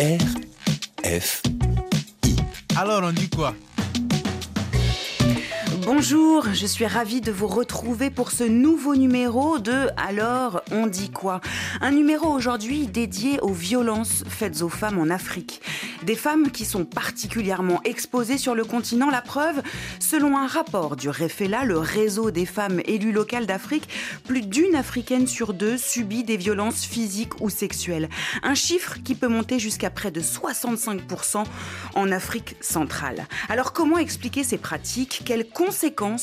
F. Alors on dit quoi? Bonjour, je suis ravie de vous retrouver pour ce nouveau numéro de Alors on dit quoi? Un numéro aujourd'hui dédié aux violences faites aux femmes en Afrique. Des femmes qui sont particulièrement exposées sur le continent. La preuve, selon un rapport du REFELA, le réseau des femmes élues locales d'Afrique, plus d'une Africaine sur deux subit des violences physiques ou sexuelles. Un chiffre qui peut monter jusqu'à près de 65% en Afrique centrale. Alors comment expliquer ces pratiques?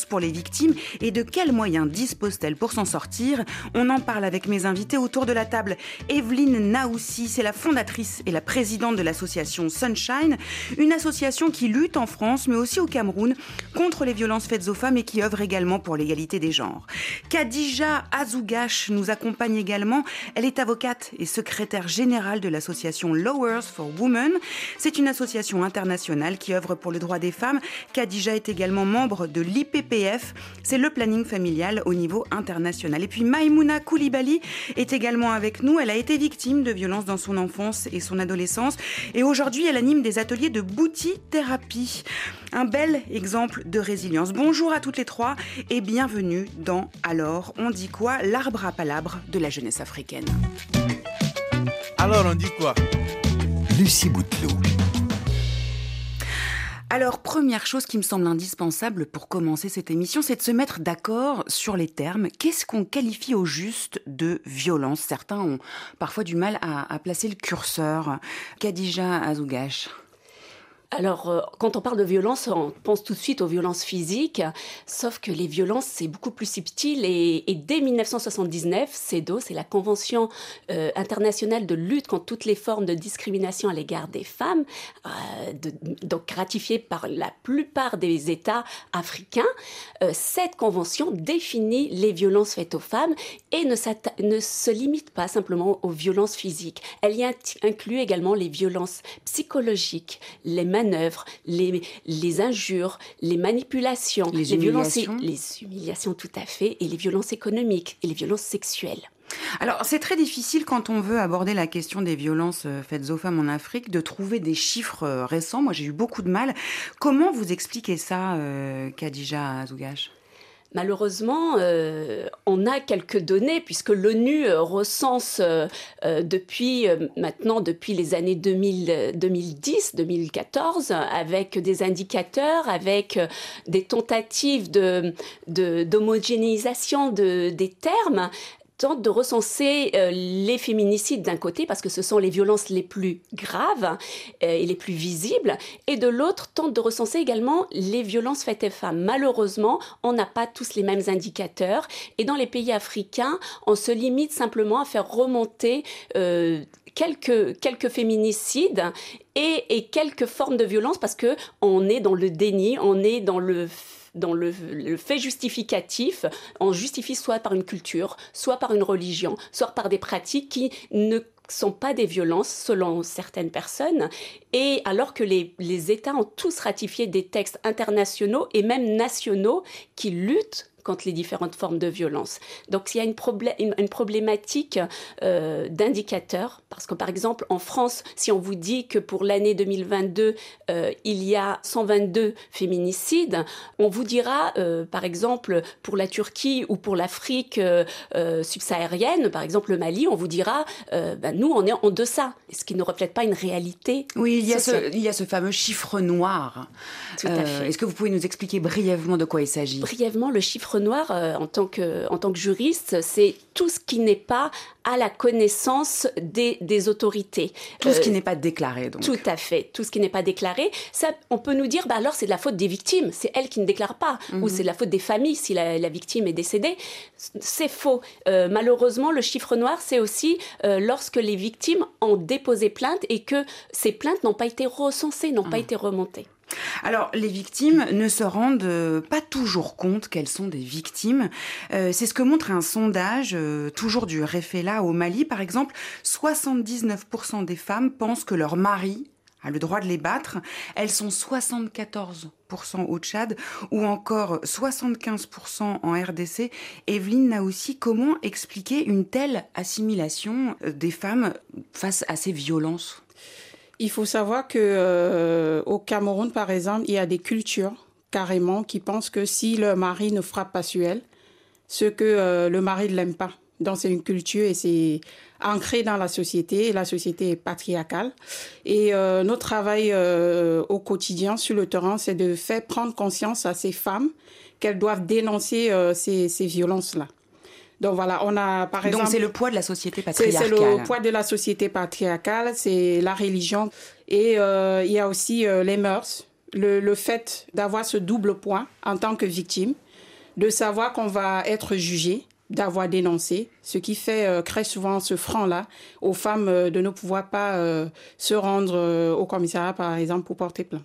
Pour les victimes et de quels moyens disposent-elles pour s'en sortir On en parle avec mes invités autour de la table. Evelyne Naoussi, c'est la fondatrice et la présidente de l'association Sunshine, une association qui lutte en France mais aussi au Cameroun contre les violences faites aux femmes et qui œuvre également pour l'égalité des genres. Khadija Azougash nous accompagne également. Elle est avocate et secrétaire générale de l'association Lowers for Women. C'est une association internationale qui œuvre pour le droit des femmes. Khadija est également membre de l'IPPF, c'est le planning familial au niveau international. Et puis Maimouna Koulibaly est également avec nous. Elle a été victime de violences dans son enfance et son adolescence. Et aujourd'hui, elle anime des ateliers de bouti-thérapie. Un bel exemple de résilience. Bonjour à toutes les trois et bienvenue dans Alors, on dit quoi L'arbre à palabre de la jeunesse africaine. Alors on dit quoi? Lucie Bouteloup. Alors, première chose qui me semble indispensable pour commencer cette émission, c'est de se mettre d'accord sur les termes. Qu'est-ce qu'on qualifie au juste de violence? Certains ont parfois du mal à, placer le curseur. Khadija Azougash. Alors, euh, quand on parle de violence, on pense tout de suite aux violences physiques, sauf que les violences, c'est beaucoup plus subtil. Et, dès 1979, CEDAW, c'est la Convention euh, internationale de lutte contre toutes les formes de discrimination à l'égard des femmes, euh, donc ratifiée par la plupart des États africains. Cette convention définit les violences faites aux femmes et ne, ne se limite pas simplement aux violences physiques. Elle y inclut également les violences psychologiques, les manœuvres, les, les injures, les manipulations, Les violences, humiliations. les humiliations tout à fait, et les violences économiques et les violences sexuelles. Alors, c'est très difficile quand on veut aborder la question des violences euh, faites aux femmes en Afrique de trouver des chiffres euh, récents. Moi, j'ai eu beaucoup de mal. Comment vous expliquez ça, euh, Khadija Azougash Malheureusement, euh, on a quelques données puisque l'ONU euh, recense euh, depuis maintenant depuis les années 2000, 2010, 2014 avec des indicateurs, avec des tentatives d'homogénéisation de, des termes tente de recenser euh, les féminicides d'un côté parce que ce sont les violences les plus graves euh, et les plus visibles et de l'autre tente de recenser également les violences faites aux femmes. Malheureusement, on n'a pas tous les mêmes indicateurs et dans les pays africains, on se limite simplement à faire remonter euh, quelques, quelques féminicides et, et quelques formes de violence parce que on est dans le déni, on est dans le dans le, fait justificatif, on justifie soit par une culture, soit par une religion, soit par des pratiques qui ne sont pas des violences selon certaines personnes, et alors que les, les États ont tous ratifié des textes internationaux et même nationaux qui luttent contre les différentes formes de violence. Donc il y a une, problé- une, une problématique euh, d'indicateurs, parce que par exemple en France, si on vous dit que pour l'année 2022, euh, il y a 122 féminicides, on vous dira euh, par exemple pour la Turquie ou pour l'Afrique euh, subsaharienne, par exemple le Mali, on vous dira ben, nous on est en deçà, ce qui ne reflète pas une réalité. Oui, il y, a ce, il y a ce fameux chiffre noir. Est-ce que vous pouvez nous expliquer brièvement de quoi il s'agit? Brièvement, le chiffre noir, euh, en, tant que, en tant que juriste, c'est tout ce qui n'est pas à la connaissance des, des autorités. Tout ce qui Euh, n'est pas déclaré, donc. Tout à fait, tout ce qui n'est pas déclaré. Ça, on peut nous dire, bah alors c'est de la faute des victimes, c'est elles qui ne déclarent pas, ou c'est de la faute des familles si la, la victime est décédée. C'est faux. Euh, malheureusement, le chiffre noir, c'est aussi euh, lorsque les victimes ont déposé plainte et que ces plaintes n'ont pas été recensées, n'ont pas été remontées. Alors, les victimes ne se rendent euh, pas toujours compte qu'elles sont des victimes. Euh, c'est ce que montre un sondage, euh, toujours du Refela au Mali, par exemple. 79% des femmes pensent que leur mari a le droit de les battre. Elles sont 74% au Tchad ou encore 75% en RDC. Evelyne Naoussi, comment expliquer une telle assimilation des femmes face à ces violences? Il faut savoir que euh, au Cameroun, par exemple, il y a des cultures carrément qui pensent que si le mari ne frappe pas sur elle, ce que euh, le mari ne l'aime pas. Donc c'est une culture et c'est ancré dans la société. Et la société est patriarcale. Et euh, notre travail au quotidien sur le terrain, c'est de faire prendre conscience à ces femmes qu'elles doivent dénoncer ces, ces violences-là. Donc voilà, on a par exemple. Donc c'est le poids de la société patriarcale. C'est le poids de la société patriarcale, c'est la religion et euh, il y a aussi euh, les mœurs, le, le fait d'avoir ce double poids en tant que victime, de savoir qu'on va être jugé, d'avoir dénoncé, ce qui fait euh, très souvent ce franc-là aux femmes de ne pouvoir pas se rendre au commissariat, par exemple, pour porter plainte.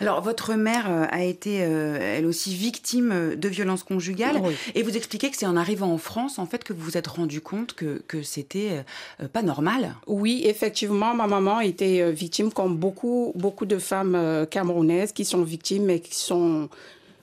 Alors, votre mère euh, a été, euh, elle aussi, victime de violences conjugales. Et vous expliquez que c'est en arrivant en France, en fait, que vous vous êtes rendu compte que, que c'était euh, pas normal. Oui, effectivement, ma maman était victime, comme beaucoup, beaucoup de femmes camerounaises qui sont victimes et qui sont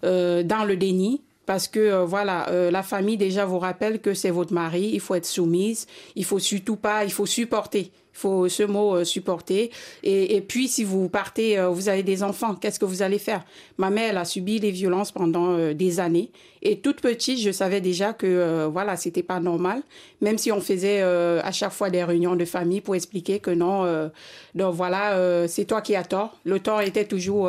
dans le déni parce que voilà, la famille déjà vous rappelle que c'est votre mari, il faut être soumise, il faut surtout pas, il faut supporter faut ce mot euh, supporter. Et, puis, si vous partez, euh, vous avez des enfants, qu'est-ce que vous allez faire? Ma mère, elle a subi des violences pendant euh, des années. Et toute petite, je savais déjà que voilà, c'était pas normal. Même si on faisait à chaque fois des réunions de famille pour expliquer que non, donc voilà, c'est toi qui as tort. Le tort était toujours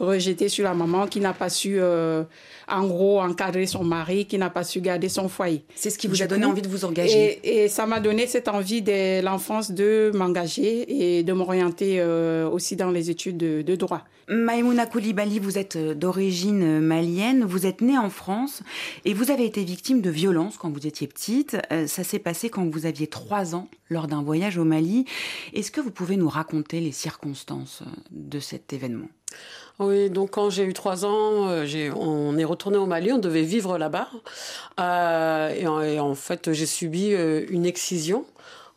rejeté sur la maman qui n'a pas su, en gros, encadrer son mari, qui n'a pas su garder son foyer. C'est ce qui vous a donné envie de vous engager. Et, et ça m'a donné cette envie de l'enfance de m'engager et de m'orienter euh, aussi dans les études de, droit. Maïmouna Koulibaly, vous êtes euh, d'origine malienne, vous êtes née en France et vous avez été victime de violences quand vous étiez petite. Euh, ça s'est passé quand vous aviez trois ans lors d'un voyage au Mali. Est-ce que vous pouvez nous raconter les circonstances de cet événement? Oui, donc quand j'ai eu trois ans, on est retourné au Mali, on devait vivre là-bas. et, en, fait, j'ai subi une excision.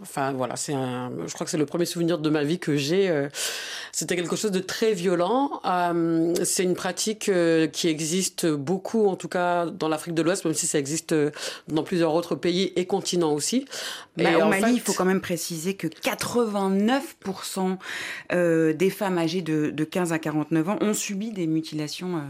Enfin voilà, c'est un, je crois que c'est le premier souvenir de ma vie que j'ai. Euh, c'était quelque chose de très violent. Euh, c'est une pratique euh, qui existe beaucoup, en tout cas dans l'Afrique de l'Ouest, même si ça existe dans plusieurs autres pays et continents aussi. Mais bah, au Mali, il faut quand même préciser que 89% des femmes âgées de, de, 15 à 49 ans ont subi des mutilations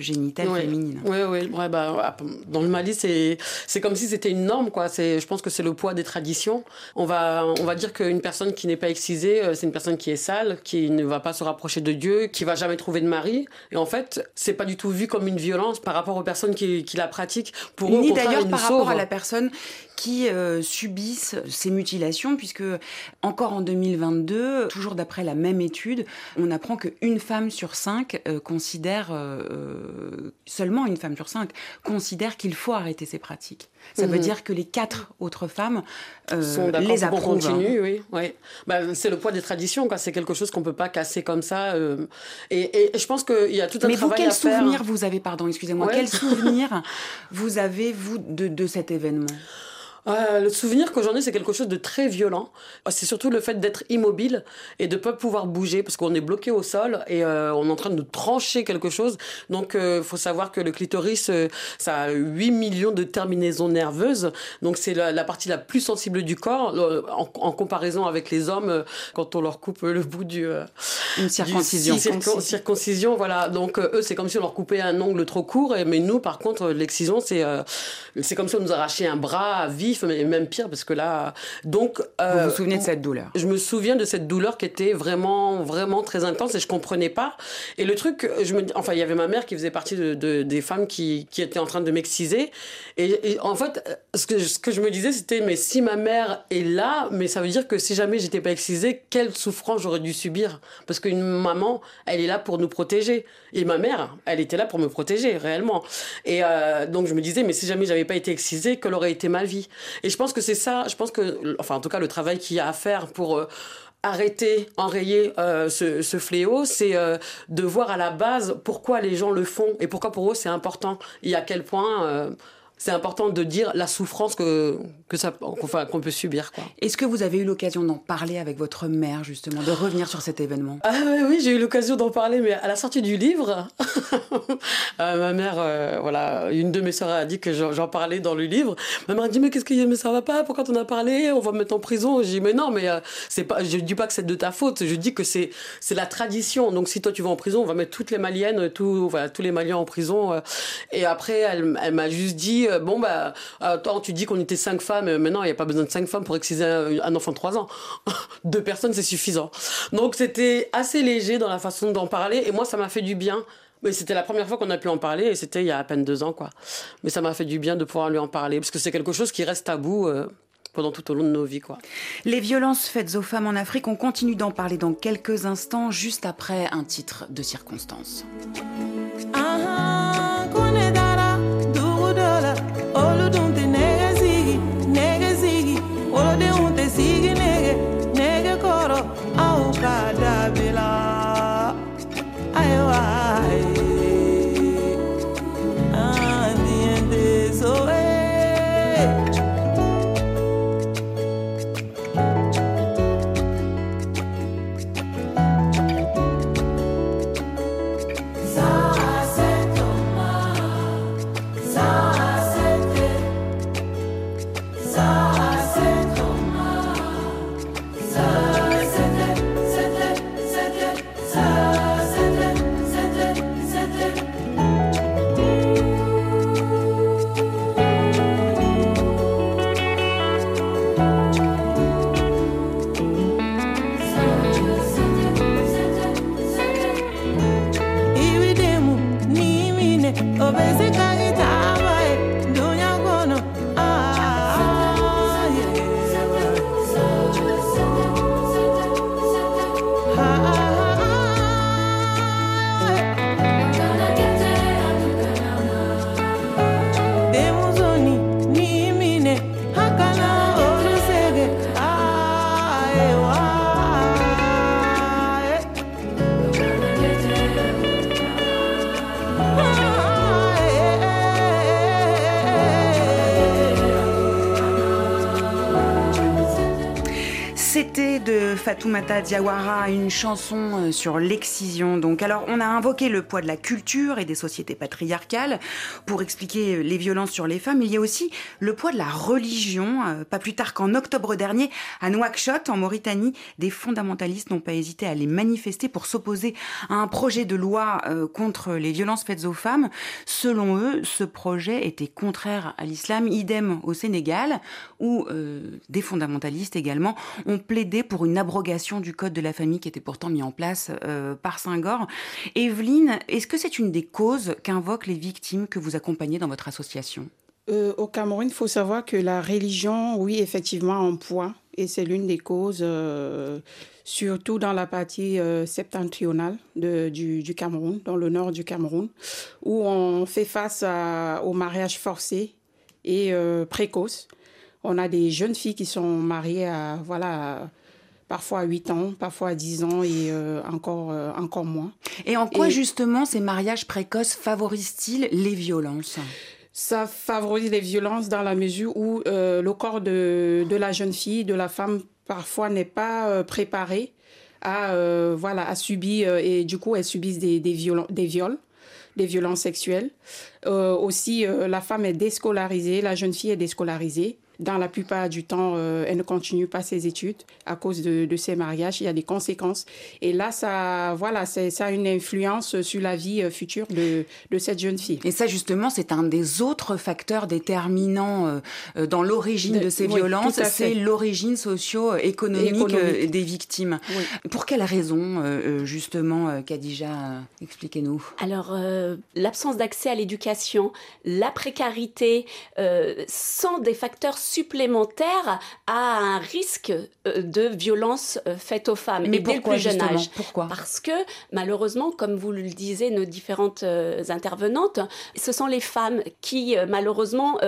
génitales féminines. Oui, oui. Ouais, bah, dans le Mali, c'est, c'est comme si c'était une norme. Quoi. C'est, je pense que c'est le poids des traditions. On va, on va dire qu'une personne qui n'est pas excisée, euh, c'est une personne qui est sale, qui ne va pas se rapprocher de Dieu, qui va jamais trouver de mari. Et en fait, c'est pas du tout vu comme une violence par rapport aux personnes qui, qui la pratiquent. Pour Ni d'ailleurs par rapport à la personne qui euh, subissent ces mutilations, puisque encore en 2022, toujours d'après la même étude, on apprend qu'une femme sur cinq euh, considère, euh, seulement une femme sur cinq, considère qu'il faut arrêter ces pratiques. Ça veut mhm. dire que les quatre autres femmes Sont les approuvent. Continue, oui. Bah, c'est le poids des traditions, quoi. C'est quelque chose qu'on peut pas casser comme ça. Et, et, je pense qu'il y a tout un Mais travail vous, quel souvenir vous avez, pardon, excusez-moi, quel souvenir vous avez, vous, de, de cet événement? Euh, le souvenir que j'en ai, c'est quelque chose de très violent. C'est surtout le fait d'être immobile et de pas pouvoir bouger parce qu'on est bloqué au sol et euh, on est en train de trancher quelque chose. Donc, il euh, faut savoir que le clitoris, ça a 8 millions de terminaisons nerveuses. Donc, c'est la, partie la plus sensible du corps en, comparaison avec les hommes quand on leur coupe le bout du... Une circoncision. Du, circoncision, voilà. Donc, eux, c'est comme si on leur coupait un ongle trop court. Et, mais nous, par contre, l'excision, c'est c'est comme si on nous arrachait un bras à vie mais même pire parce que là. Donc. Euh, vous vous souvenez de cette douleur? Je me souviens de cette douleur qui était vraiment, vraiment très intense et je comprenais pas. Et le truc, je me, enfin, il y avait ma mère qui faisait partie de, des femmes qui, qui étaient en train de m'exciser. Et, en fait, ce que, ce que je me disais, c'était, mais si ma mère est là, mais ça veut dire que si jamais j'étais pas excisée, quelle souffrance j'aurais dû subir? Parce qu'une maman, elle est là pour nous protéger. Et ma mère, elle était là pour me protéger, réellement. Et euh, donc, je me disais, mais si jamais j'avais pas été excisée, quelle aurait été ma vie? Et je pense que c'est ça, je pense que, enfin en tout cas le travail qu'il y a à faire pour euh, arrêter, enrayer euh, ce, fléau, c'est euh, de voir à la base pourquoi les gens le font et pourquoi pour eux c'est important et à quel point c'est important de dire la souffrance que, que ça, enfin, qu'on peut subir. Quoi. Est-ce que vous avez eu l'occasion d'en parler avec votre mère, justement, de revenir sur cet événement? Ah, Oui, j'ai eu l'occasion d'en parler, mais à la sortie du livre, euh, ma mère, euh, voilà, une de mes sœurs a dit que j'en parlais dans le livre. Ma mère a dit Mais qu'est-ce qu'il y a? Mais ça va pas Pourquoi t'en as parlé? On va me mettre en prison. Je dis Mais non, mais euh, c'est pas, je dis pas que c'est de ta faute. Je dis que c'est, c'est la tradition. Donc si toi tu vas en prison, on va mettre toutes les Maliennes, tout, voilà, tous les Maliens en prison. Et après, elle, elle m'a juste dit euh, bon, bah, attends, tu dis qu'on était cinq femmes, mais maintenant, il n'y a pas besoin de cinq femmes pour exciser un, enfant de trois ans. Deux personnes, c'est suffisant. Donc, c'était assez léger dans la façon d'en parler, et moi, ça m'a fait du bien. Mais c'était la première fois qu'on a pu en parler, et c'était il y a à peine deux ans, quoi. Mais ça m'a fait du bien de pouvoir lui en parler, parce que c'est quelque chose qui reste tabou. Euh, pendant tout au long de nos vies. Quoi. Les violences faites aux femmes en Afrique, on continue d'en parler dans quelques instants, juste après un titre de circonstance. Fatoumata Diawara, une chanson euh, sur l'excision. Donc, alors, on a invoqué le poids de la culture et des sociétés patriarcales pour expliquer les violences sur les femmes. Il y a aussi le poids de la religion. Euh, pas plus tard qu'en octobre dernier, à Nouakchott, en Mauritanie, des fondamentalistes n'ont pas hésité à les manifester pour s'opposer à un projet de loi euh, contre les violences faites aux femmes. Selon eux, ce projet était contraire à l'islam. Idem au Sénégal, où des fondamentalistes également ont plaidé pour une abrogation du code de la famille qui était pourtant mis en place euh, par Saint-Gor. Evelyne, est-ce que c'est une des causes qu'invoquent les victimes que vous accompagnez dans votre association? Euh, Au Cameroun, il faut savoir que la religion, oui, effectivement, a un poids. Et c'est l'une des causes, euh, surtout dans la partie septentrionale de, du, Cameroun, dans le nord du Cameroun, où on fait face à, au mariage forcé et précoce. On a des jeunes filles qui sont mariées à, voilà, parfois à 8 ans, parfois à 10 ans et euh, encore, euh, encore moins. Et en quoi justement ces mariages précoces favorisent-ils les violences? Ça favorise les violences dans la mesure où euh, le corps de, de, la jeune fille, de la femme, parfois n'est pas préparé à, voilà, à subir, et du coup, elles subissent des, des, des viols des violences sexuelles. aussi, la femme est déscolarisée, la jeune fille est déscolarisée dans la plupart du temps, euh, elle ne continue pas ses études à cause de, de, ces mariages. Il y a des conséquences. Et là, ça, voilà, ça a une influence sur la vie euh, future de, de cette jeune fille. Et ça, justement, c'est un des autres facteurs déterminants euh, dans l'origine de, ces violences. C'est l'origine socio-économique des victimes. Pour quelles raisons, justement, Khadija Expliquez-nous. Alors, l'absence d'accès à l'éducation, la précarité, sans des facteurs supplémentaire à un risque euh, de violence euh, faite aux femmes Mais et dès le plus jeune âge. Pourquoi? Parce que malheureusement, comme vous le disiez, nos différentes euh, intervenantes, ce sont les femmes qui malheureusement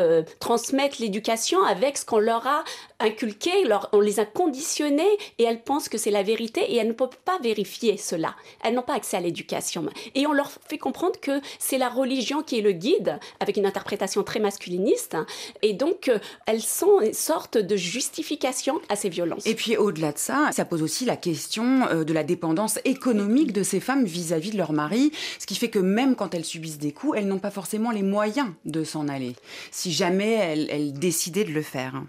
transmettent l'éducation avec ce qu'on leur a inculqué, on les a conditionnés et elles pensent que c'est la vérité et elles ne peuvent pas vérifier cela. Elles n'ont pas accès à l'éducation. Et on leur fait comprendre que c'est la religion qui est le guide, avec une interprétation très masculiniste. Et donc, euh, elles sont une sorte de justification à ces violences. Et puis, au-delà de ça, ça pose aussi la question euh, de la dépendance économique de ces femmes vis-à-vis de leur mari, ce qui fait que même quand elles subissent des coups, elles n'ont pas forcément les moyens de s'en aller, si jamais elles, elles décidaient de le faire.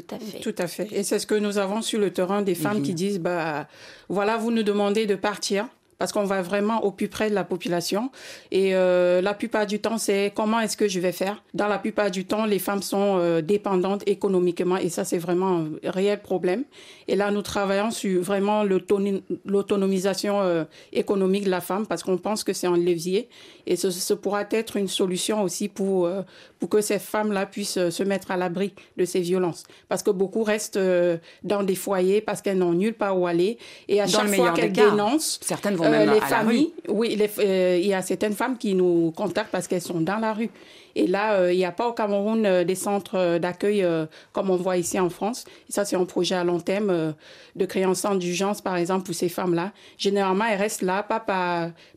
Tout à fait. Tout à fait. Et c'est ce que nous avons sur le terrain des femmes qui disent, bah, voilà, vous nous demandez de partir parce qu'on va vraiment au plus près de la population. Et euh, la plupart du temps, c'est comment est-ce que je vais faire? Dans la plupart du temps, les femmes sont euh, dépendantes économiquement et ça, c'est vraiment un réel problème. Et là, nous travaillons sur vraiment l'autonomisation euh, économique de la femme parce qu'on pense que c'est un levier et ce, ce, pourra être une solution aussi pour, euh, pour que ces femmes-là puissent euh, se mettre à l'abri de ces violences. Parce que beaucoup restent dans des foyers parce qu'elles n'ont nulle part où aller et à chaque fois qu'elles dénoncent, certaines vont même les à familles, la rue. oui, il y a certaines femmes qui nous contactent parce qu'elles sont dans la rue. Et là, euh, il n'y a pas au Cameroun euh, des centres euh, d'accueil comme on voit ici en France. Et ça, c'est un projet à long terme de créer un centre d'urgence, par exemple, pour ces femmes-là. Généralement, elles restent là, pas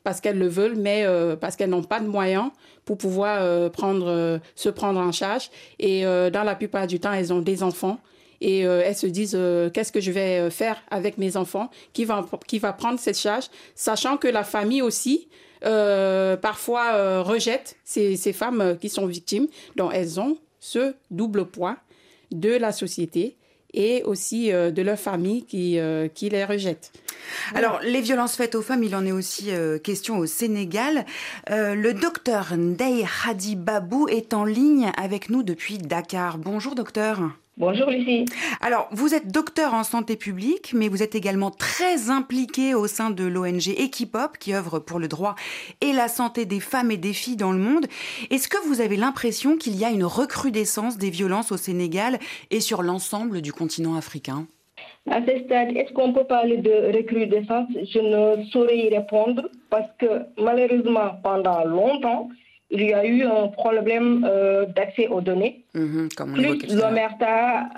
parce qu'elles le veulent, mais parce qu'elles n'ont pas de moyens pour pouvoir prendre, se prendre en charge. Et dans la plupart du temps, elles ont des enfants et elles se disent qu'est-ce que je vais faire avec mes enfants qui va qui va prendre cette charge sachant que la famille aussi euh, parfois euh, rejettent ces, ces, femmes euh, qui sont victimes. Donc elles ont ce double poids de la société et aussi euh, de leur famille qui, euh, qui les rejette. Alors, les violences faites aux femmes, il en est aussi euh, question au Sénégal. le docteur Ndeye Hadi Babou est en ligne avec nous depuis Dakar. Bonjour docteur. Bonjour Lucie. Alors, vous êtes docteur en santé publique, mais vous êtes également très impliqué au sein de l'ONG Equipop, qui œuvre pour le droit et la santé des femmes et des filles dans le monde. Est-ce que vous avez l'impression qu'il y a une recrudescence des violences au Sénégal et sur l'ensemble du continent africain? À ce stade, est-ce qu'on peut parler de recrudescence? Je ne saurais y répondre parce que malheureusement, pendant longtemps, il y a eu un problème euh, d'accès aux données, Mhm, comme on plus l'omerta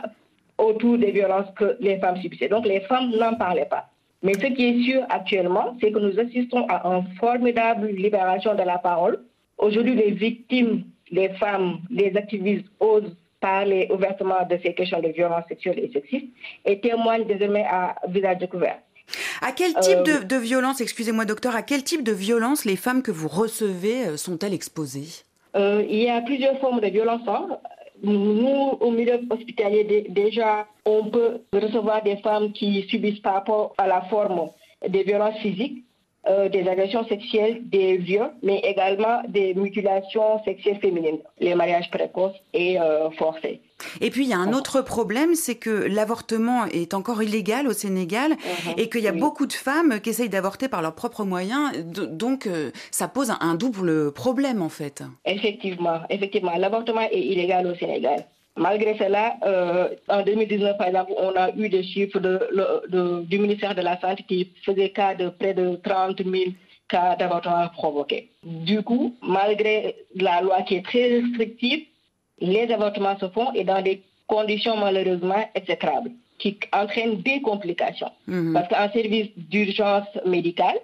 autour des violences que les femmes subissaient. Donc les femmes n'en parlaient pas. Mais ce qui est sûr actuellement, c'est que nous assistons à une formidable libération de la parole. Aujourd'hui, les victimes, les femmes, les activistes osent parler ouvertement de ces questions de violences sexuelles et sexistes et témoignent désormais à visage découvert. À quel type Euh, de, de violence, excusez-moi docteur, à quel type de violence les femmes que vous recevez euh, sont-elles exposées? Euh, il y a plusieurs formes de violence. hein. Nous, au milieu hospitalier, dé- déjà, on peut recevoir des femmes qui subissent par rapport à la forme des violences physiques, euh, des agressions sexuelles, des viols, mais également des mutilations sexuelles féminines, les mariages précoces et euh, forcés. Et puis il y a un autre problème, c'est que l'avortement est encore illégal au Sénégal Mhm. et qu'il y a Oui. beaucoup de femmes qui essayent d'avorter par leurs propres moyens. Donc euh, ça pose un, un double problème en fait. Effectivement, effectivement, l'avortement est illégal au Sénégal. Malgré cela, euh, en 2019, par exemple, on a eu des chiffres de, le- de- du ministère de la Santé qui faisaient cas de près de 30 000 cas d'avortement provoqués. Du coup, malgré la loi qui est très restrictive, les avortements se font et dans des conditions malheureusement exécrables qui entraînent des complications. Mhm. Parce qu'en service d'urgence médicale,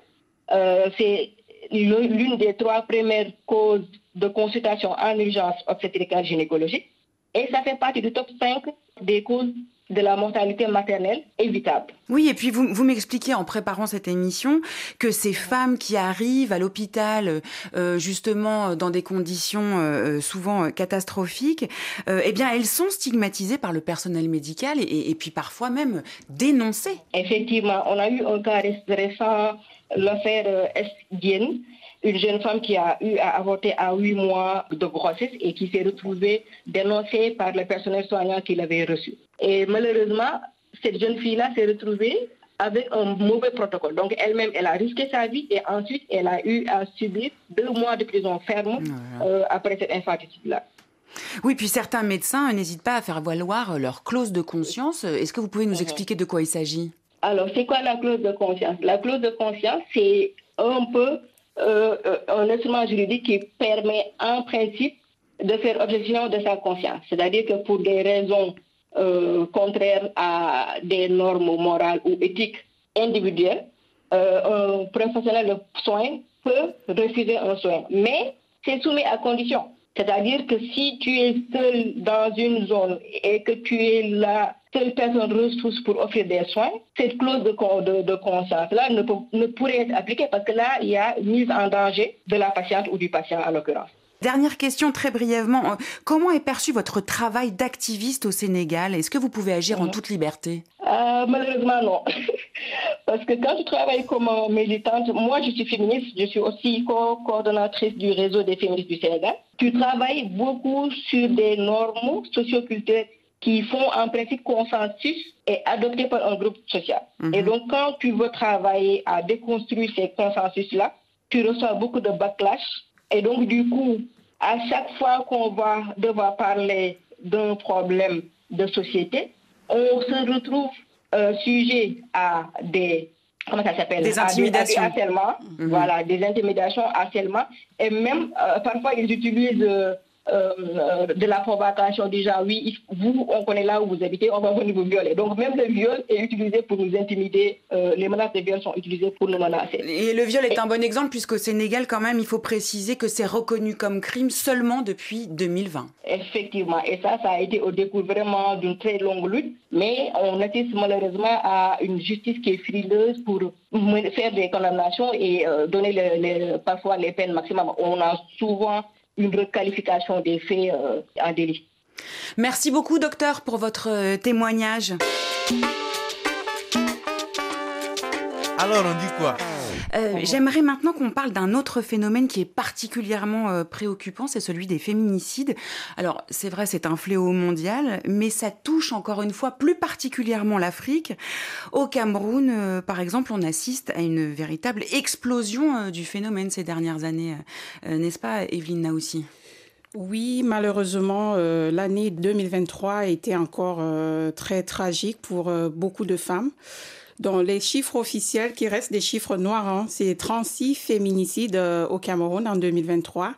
euh, c'est l'une des trois premières causes de consultation en urgence obstétricale gynécologique. Et ça fait partie du top 5 des causes de la mortalité maternelle évitable. Oui, et puis vous, vous m'expliquez en préparant cette émission que ces femmes qui arrivent à l'hôpital, euh, justement dans des conditions euh, souvent euh, catastrophiques, euh, eh bien elles sont stigmatisées par le personnel médical et, et puis parfois même dénoncées. Effectivement, on a eu un cas ré- récent, l'affaire euh, Esguien, une jeune femme qui a eu à avorter à huit mois de grossesse et qui s'est retrouvée dénoncée par le personnel soignant qui l'avait reçue. Et malheureusement, cette jeune fille-là s'est retrouvée avec un mauvais protocole. Donc elle-même, elle a risqué sa vie et ensuite elle a eu à subir deux mois de prison ferme euh, après cette infanticide-là. Oui, puis certains médecins n'hésitent pas à faire valoir leur clause de conscience. Est-ce que vous pouvez nous expliquer de quoi il s'agit? Alors, c'est quoi la clause de conscience? La clause de conscience, c'est un peu euh, euh, un instrument juridique qui permet en principe de faire objection de sa conscience. C'est-à-dire que pour des raisons euh, contraire à des normes morales ou éthiques individuelles, un professionnel de soins peut refuser un soin. Mais c'est soumis à condition. C'est-à-dire que si tu es seul dans une zone et que tu es la seule personne ressource pour offrir des soins, cette clause de, de, de conscience-là ne, ne pourrait être appliquée parce que là, il y a mise en danger de la patiente ou du patient en l'occurrence. Dernière question très brièvement. Euh, comment est perçu votre travail d'activiste au Sénégal? Est-ce que vous pouvez agir en mhm. toute liberté? Euh, Malheureusement, non. Parce que quand je travaille comme militante, moi je suis féministe, je suis aussi co-coordonnatrice du réseau des féministes du Sénégal. Tu travailles beaucoup sur des normes socioculturelles qui font en principe consensus et adoptées par un groupe social. Mhm. Et donc quand tu veux travailler à déconstruire ces consensus-là, tu reçois beaucoup de backlash et donc, du coup, à chaque fois qu'on va devoir parler d'un problème de société, on se retrouve euh, sujet à des comment ça s'appelle? Des intimidations. Mhm. Voilà, des intimidations, harcèlement. Et même, euh, parfois, ils utilisent euh, euh, de la provocation déjà, oui, vous, on connaît là où vous habitez, on va venir vous violer. Donc même le viol est utilisé pour nous intimider, euh, les menaces de viol sont utilisées pour nous menacer. Et le viol est un bon exemple puisqu'au Sénégal, quand même, il faut préciser que c'est reconnu comme crime seulement depuis 2020. Effectivement, et ça, ça a été au décours vraiment d'une très longue lutte, mais on assiste malheureusement à une justice qui est frileuse pour faire des condamnations et euh, donner parfois les peines maximum. On a souvent une requalification des faits euh, en délit. Merci beaucoup, docteur, pour votre euh, témoignage. Alors, on dit quoi? Euh, j'aimerais maintenant qu'on parle d'un autre phénomène qui est particulièrement euh, préoccupant, c'est celui des féminicides. Alors c'est vrai, c'est un fléau mondial, mais ça touche encore une fois plus particulièrement l'Afrique. Au Cameroun, euh, par exemple, on assiste à une véritable explosion du phénomène ces dernières années, n'est-ce pas, Evelyne Naoussi? Oui, malheureusement, l'année 2023 a été encore très tragique pour beaucoup de femmes. Dans les chiffres officiels, qui restent des chiffres noirs, hein, c'est 36 féminicides euh, au Cameroun en 2023.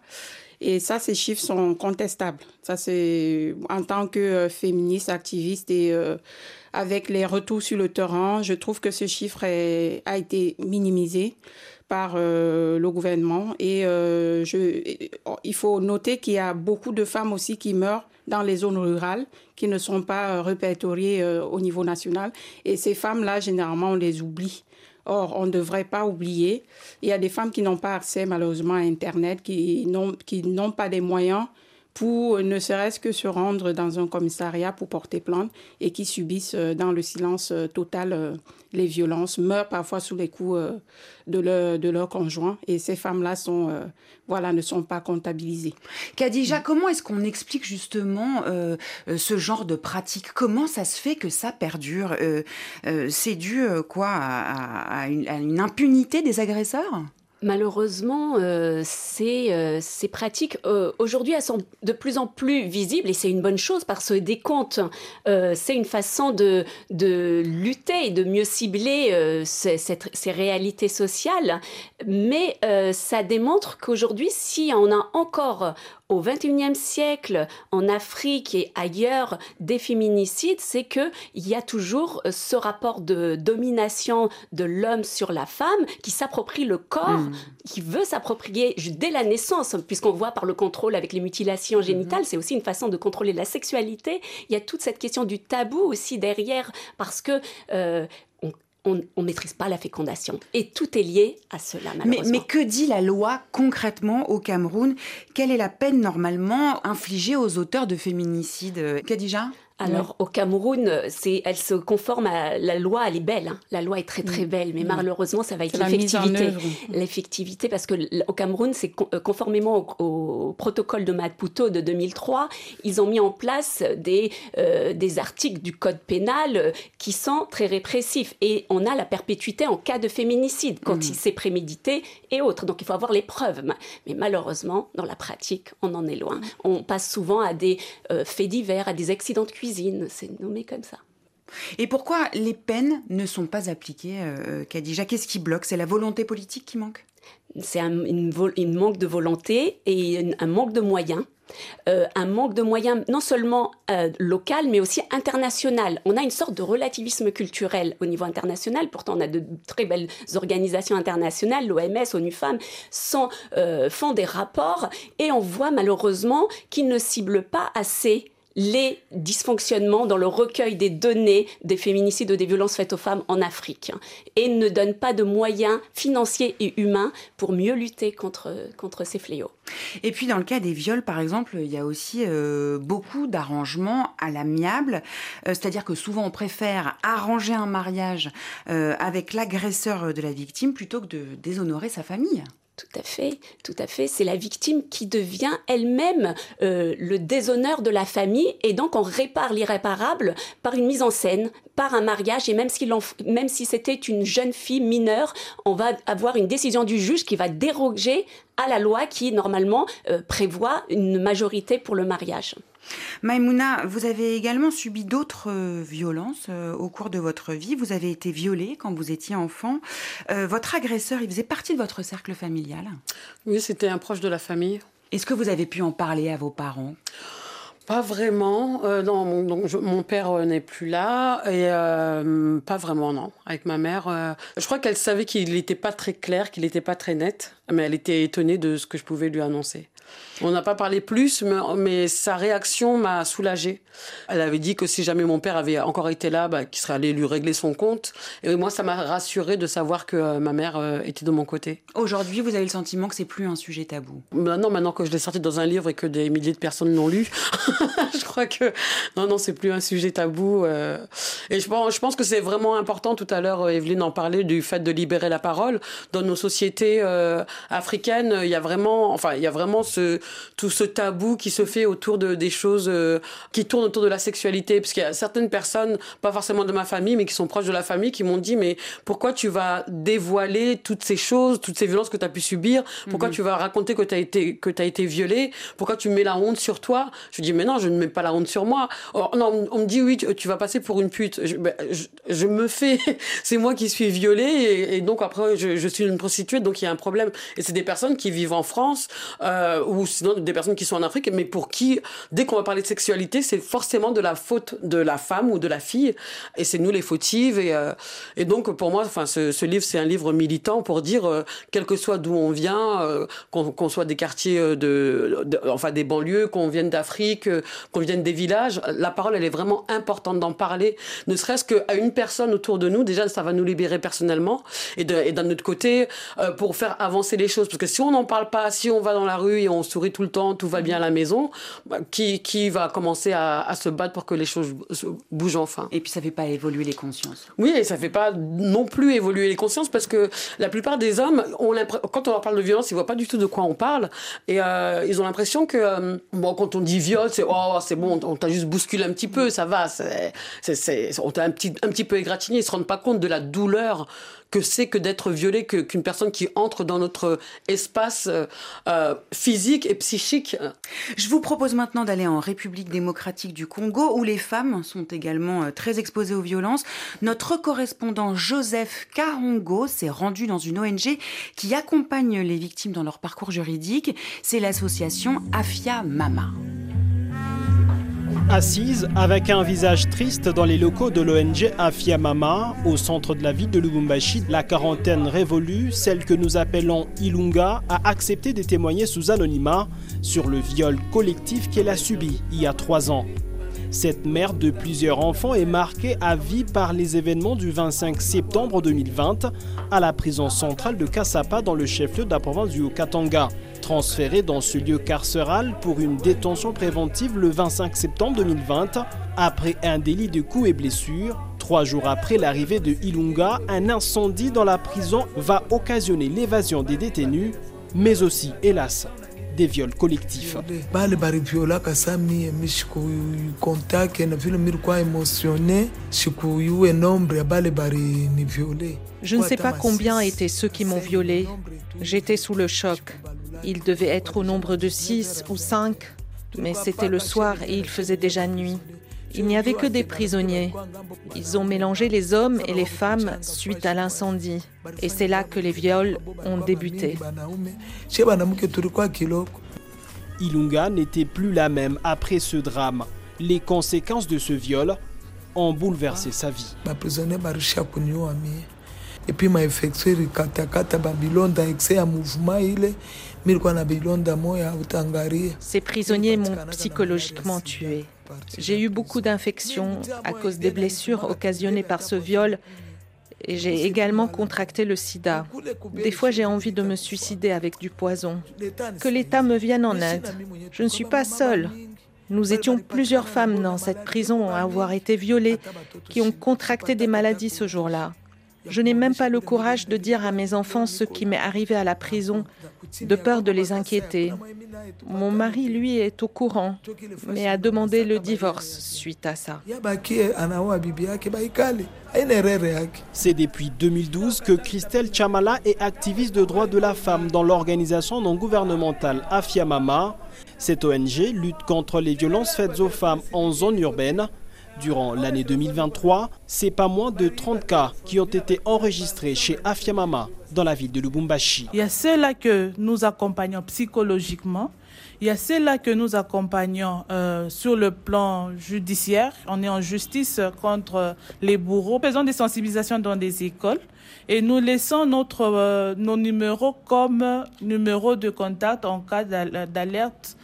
Et ça, ces chiffres sont contestables. Ça, c'est en tant que euh, féministe, activiste et euh, avec les retours sur le terrain, je trouve que ce chiffre a été minimisé par le gouvernement. Et je, il faut noter qu'il y a beaucoup de femmes aussi qui meurent dans les zones rurales qui ne sont pas euh, répertoriées euh, au niveau national. Et ces femmes-là, généralement, on les oublie. Or, on ne devrait pas oublier. Il y a des femmes qui n'ont pas accès malheureusement à Internet, qui n'ont pas des moyens pour ne serait-ce que se rendre dans un commissariat pour porter plainte et qui subissent euh, dans le silence euh, total euh, les violences, meurent parfois sous les coups de leur, de leur conjoint. Et ces femmes-là sont, voilà, ne sont pas comptabilisées. Kadija, comment est-ce qu'on explique justement ce genre de pratique? Comment ça se fait que ça perdure? C'est dû quoi à, une impunité des agresseurs? Malheureusement, euh, ces, euh, ces, pratiques, euh, aujourd'hui, elles sont de plus en plus visibles et c'est une bonne chose parce que des comptes, euh, c'est une façon de, de, lutter et de mieux cibler euh, ces, ces, réalités sociales. Mais ça démontre qu'aujourd'hui, si on a encore au XXIe siècle, en Afrique et ailleurs, des féminicides, c'est qu'il y a toujours euh, ce rapport de domination de l'homme sur la femme qui s'approprie le corps, mm. qui veut s'approprier dès la naissance, puisqu'on voit par le contrôle avec les mutilations mm-hmm. génitales, c'est aussi une façon de contrôler la sexualité. Il y a toute cette question du tabou aussi derrière, parce que euh, on ne maîtrise pas la fécondation. Et tout est lié à cela, malheureusement. Mais, mais, que dit la loi concrètement au Cameroun? Quelle est la peine normalement infligée aux auteurs de féminicides? Kadija alors au Cameroun, c'est, elle se conforme à la loi, elle est belle. Hein. La loi est très très belle, mais malheureusement, ça va être l'effectivité. L'effectivité, parce que au Cameroun, c'est euh, conformément au, protocole de Maputo de 2003, ils ont mis en place des euh, des articles du code pénal euh, qui sont très répressifs et on a la perpétuité en cas de féminicide quand mmh. il s'est prémédité et autres. Donc il faut avoir les preuves. Mais malheureusement, dans la pratique, on en est loin. On passe souvent à des faits divers, à des accidents de cuisine c'est nommé comme ça. Et pourquoi les peines ne sont pas appliquées, euh, Kadija Qu'est-ce qui bloque? C'est la volonté politique qui manque? C'est un une, manque de volonté et un manque de moyens. euh, un manque de moyens non seulement euh, local, mais aussi international. On a une sorte de relativisme culturel au niveau international. Pourtant, on a de très belles organisations internationales, l'OMS, ONU Femmes, euh, font des rapports et on voit malheureusement qu'ils ne ciblent pas assez les dysfonctionnements dans le recueil des données des féminicides ou des violences faites aux femmes en Afrique et ne donne pas de moyens financiers et humains pour mieux lutter contre, contre ces fléaux. Et puis dans le cas des viols, par exemple, il y a aussi euh, beaucoup d'arrangements à l'amiable, euh, c'est-à-dire que souvent on préfère arranger un mariage euh, avec l'agresseur de la victime plutôt que de déshonorer sa famille. Tout à fait, tout à fait. C'est la victime qui devient elle-même euh, le déshonneur de la famille et donc on répare l'irréparable par une mise en scène, par un mariage et même si, même si c'était une jeune fille mineure, on va avoir une décision du juge qui va déroger à la loi qui normalement euh, prévoit une majorité pour le mariage. Maïmouna, vous avez également subi d'autres euh, violences euh, au cours de votre vie. Vous avez été violée quand vous étiez enfant. Euh, votre agresseur, il faisait partie de votre cercle familial? Oui, c'était un proche de la famille. Est-ce que vous avez pu en parler à vos parents? Pas vraiment. non, mon, mon père n'est plus là et pas vraiment, non. Avec ma mère, je crois qu'elle savait qu'il n'était pas très clair, qu'il n'était pas très net, mais elle était étonnée de ce que je pouvais lui annoncer. On n'a pas parlé plus, mais, sa réaction m'a soulagée. Elle avait dit que si jamais mon père avait encore été là, bah, qu'il serait allé lui régler son compte. Et moi, ça m'a rassurée de savoir que euh, ma mère euh, était de mon côté. Aujourd'hui, vous avez le sentiment que c'est plus un sujet tabou? Maintenant, maintenant que je l'ai sorti dans un livre et que des milliers de personnes l'ont lu, je crois que non, non, c'est plus un sujet tabou. Euh. Et je pense, je pense que c'est vraiment important. Tout à l'heure, Evelyne en parlait du fait de libérer la parole dans nos sociétés africaines. Il y a vraiment, enfin, il y a vraiment ce tout ce tabou qui se fait autour de des choses euh, qui tournent autour de la sexualité. Parce qu'il y a certaines personnes pas forcément de ma famille mais qui sont proches de la famille qui m'ont dit mais pourquoi tu vas dévoiler toutes ces choses toutes ces violences que tu as pu subir? Pourquoi mhm. tu vas raconter que tu as été que as été violée? Pourquoi tu mets la honte sur toi? Je dis mais non je ne mets pas la honte sur moi. Non on me dit oui tu, vas passer pour une pute. Je, ben, je, me fais c'est moi qui suis violée et, donc après je, suis une prostituée donc il y a un problème. Et c'est des personnes qui vivent en France euh, ou sinon des personnes qui sont en Afrique, mais pour qui, dès qu'on va parler de sexualité, c'est forcément de la faute de la femme ou de la fille, et c'est nous les fautives. Et, euh, et donc, pour moi, enfin, ce, ce livre, c'est un livre militant pour dire, euh, quel que soit d'où on vient, euh, qu'on soit des quartiers de, enfin des banlieues, qu'on vienne d'Afrique, qu'on vienne des villages, la parole, elle est vraiment importante d'en parler, ne serait-ce qu'à une personne autour de nous. Déjà, ça va nous libérer personnellement, et d'un autre côté, pour faire avancer les choses, parce que si on n'en parle pas, si on va dans la rue et on sourit tout le temps, tout va bien à la maison, bah, qui, qui va commencer à, à, se battre pour que les choses bougent enfin? Et puis ça fait pas évoluer les consciences. Oui, et ça fait pas non plus évoluer les consciences parce que la plupart des hommes, ont quand on leur parle de violence, ils voient pas du tout de quoi on parle et euh, ils ont l'impression que euh, bon, quand on dit viol, c'est oh c'est bon, on t'a juste bousculé un petit peu, ça va, c'est, on t'a un petit, un petit peu égratigné, ils se rendent pas compte de la douleur que c'est que d'être violé, qu'une personne qui entre dans notre espace euh, euh, physique et psychique. Je vous propose maintenant d'aller en République démocratique du Congo, où les femmes sont également euh, très exposées aux violences. Notre correspondant Joseph Karongo s'est rendu dans une ONG qui accompagne les victimes dans leur parcours juridique. C'est l'association Afia Mama. Assise avec un visage triste dans les locaux de l'ONG Afiamama, au centre de la ville de Lubumbashi, la quarantaine révolue, celle que nous appelons Ilunga, a accepté de témoigner sous anonymat sur le viol collectif qu'elle a subi il y a trois ans. Cette mère de plusieurs enfants est marquée à vie par les événements du 25 septembre 2020 à la prison centrale de Kassapa dans le chef-lieu de la province du Katanga. Transférée dans ce lieu carcéral pour une détention préventive le 25 septembre 2020 après un délit de coups et blessures. Trois jours après l'arrivée de Ilunga, un incendie dans la prison va occasionner l'évasion des détenus, mais aussi, hélas, des viols collectifs. Je ne sais pas combien étaient ceux qui m'ont violé. J'étais sous le choc. Il devait être au nombre de six ou cinq, mais c'était le soir et il faisait déjà nuit. Il n'y avait que des prisonniers. Ils ont mélangé les hommes et les femmes suite à l'incendie. Et c'est là que les viols ont débuté. Ilunga n'était plus la même après ce drame. Les conséquences de ce viol ont bouleversé sa vie. Ces prisonniers m'ont psychologiquement tué. J'ai eu beaucoup d'infections à cause des blessures occasionnées par ce viol et j'ai également contracté le sida. Des fois, j'ai envie de me suicider avec du poison. Que l'État me vienne en aide. Je ne suis pas seule. Nous étions plusieurs femmes dans cette prison à avoir été violées, qui ont contracté des maladies ce jour-là. Je n'ai même pas le courage de dire à mes enfants ce qui m'est arrivé à la prison, de peur de les inquiéter. Mon mari, lui, est au courant, mais a demandé le divorce suite à ça. C'est depuis 2012 que Christelle Chamala est activiste de droits de la femme dans l'organisation non gouvernementale Afiamama. Cette ONG lutte contre les violences faites aux femmes en zone urbaine Durant l'année 2023, c'est pas moins de 30 cas qui ont été enregistrés chez Afiamama dans la ville de Lubumbashi. Il y a ceux-là que nous accompagnons psychologiquement. Il y a ceux-là que nous accompagnons euh, sur le plan judiciaire. On est en justice contre les bourreaux. Faisons des sensibilisations dans des écoles et nous laissons notre, euh, nos numéros comme numéro de contact en cas d'alerte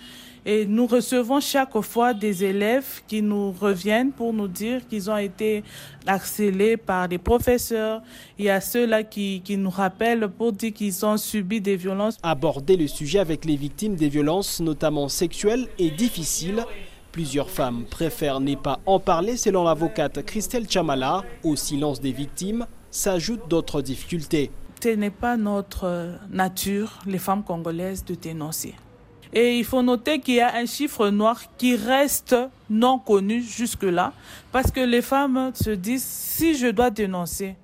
et nous recevons chaque fois des élèves qui nous reviennent pour nous dire qu'ils ont été harcelés par des professeurs. Il y a ceux-là qui, qui nous rappellent pour dire qu'ils ont subi des violences. Aborder le sujet avec les victimes des violences, notamment sexuelles, est difficile. Plusieurs femmes préfèrent ne pas en parler selon l'avocate Christelle Chamala. Au silence des victimes s'ajoutent d'autres difficultés. Ce n'est pas notre nature, les femmes congolaises, de dénoncer. Et il faut noter qu'il y a un chiffre noir qui reste non connu jusque-là, parce que les femmes se disent, si je dois dénoncer,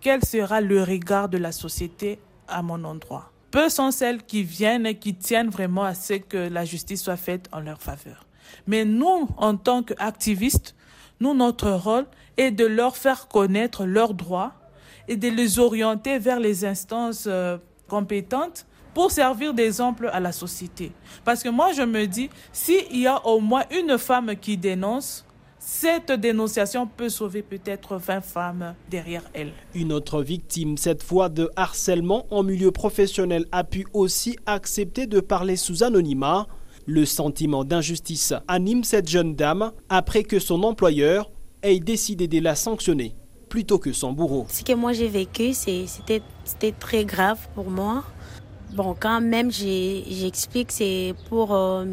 quel sera le regard de la société à mon endroit? Peu sont celles qui viennent et qui tiennent vraiment à ce que la justice soit faite en leur faveur. Mais nous, en tant qu'activistes, nous, notre rôle est de leur faire connaître leurs droits et de les orienter vers les instances euh, compétentes pour servir d'exemple à la société. Parce que moi, je me dis, s'il y a au moins une femme qui dénonce, cette dénonciation peut sauver peut-être 20 femmes derrière elle. Une autre victime, cette fois de harcèlement en milieu professionnel, a pu aussi accepter de parler sous anonymat. Le sentiment d'injustice anime cette jeune dame après que son employeur ait décidé de la sanctionner plutôt que son bourreau. Ce que moi j'ai vécu, c'était très grave pour moi. Bon, quand même, j'explique, c'est pour euh,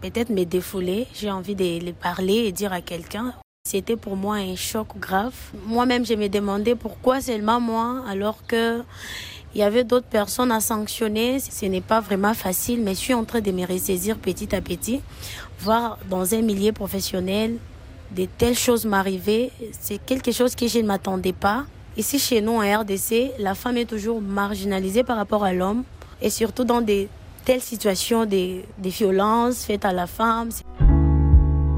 peut-être me défouler. J'ai envie de les parler et dire à quelqu'un. C'était pour moi un choc grave. Moi-même, je me demandais pourquoi seulement moi, alors que il y avait d'autres personnes à sanctionner. Ce n'est pas vraiment facile, mais je suis en train de me ressaisir petit à petit. Voir dans un milieu professionnel de telles choses m'arriver, c'est quelque chose que je ne m'attendais pas. Ici, chez nous, en RDC, la femme est toujours marginalisée par rapport à l'homme et surtout dans des telles situations des, violences faites à la femme.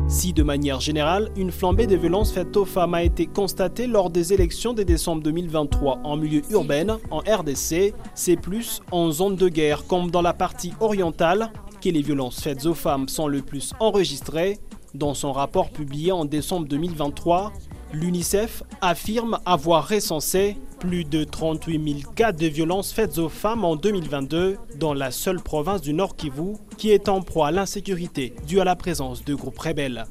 Si de manière générale, une flambée des violences faites aux femmes a été constatée lors des élections de décembre 2023 en milieu urbain, en RDC, c'est plus en zone de guerre comme dans la partie orientale que les violences faites aux femmes sont le plus enregistrées. Dans son rapport publié en décembre 2023, l'UNICEF affirme avoir recensé plus de 38 000 cas de violences faites aux femmes en 2022 dans la seule province du Nord Kivu qui est en proie à l'insécurité due à la présence de groupes rebelles.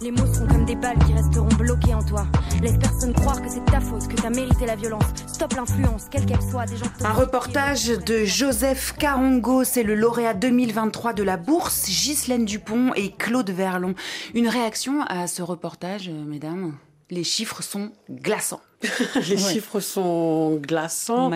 Les mots sont comme des balles qui resteront bloqués en toi. Laisse personne croire que c'est ta faute, que t'as mérité la violence. Stop l'influence, quelle qu'elle soit. Des gens Un reportage de Joseph Carongo, c'est le lauréat 2023 de la bourse, Ghislaine Dupont et Claude Verlon. Une réaction à ce reportage, euh, mesdames? Les chiffres sont glaçants. les chiffres sont glaçants.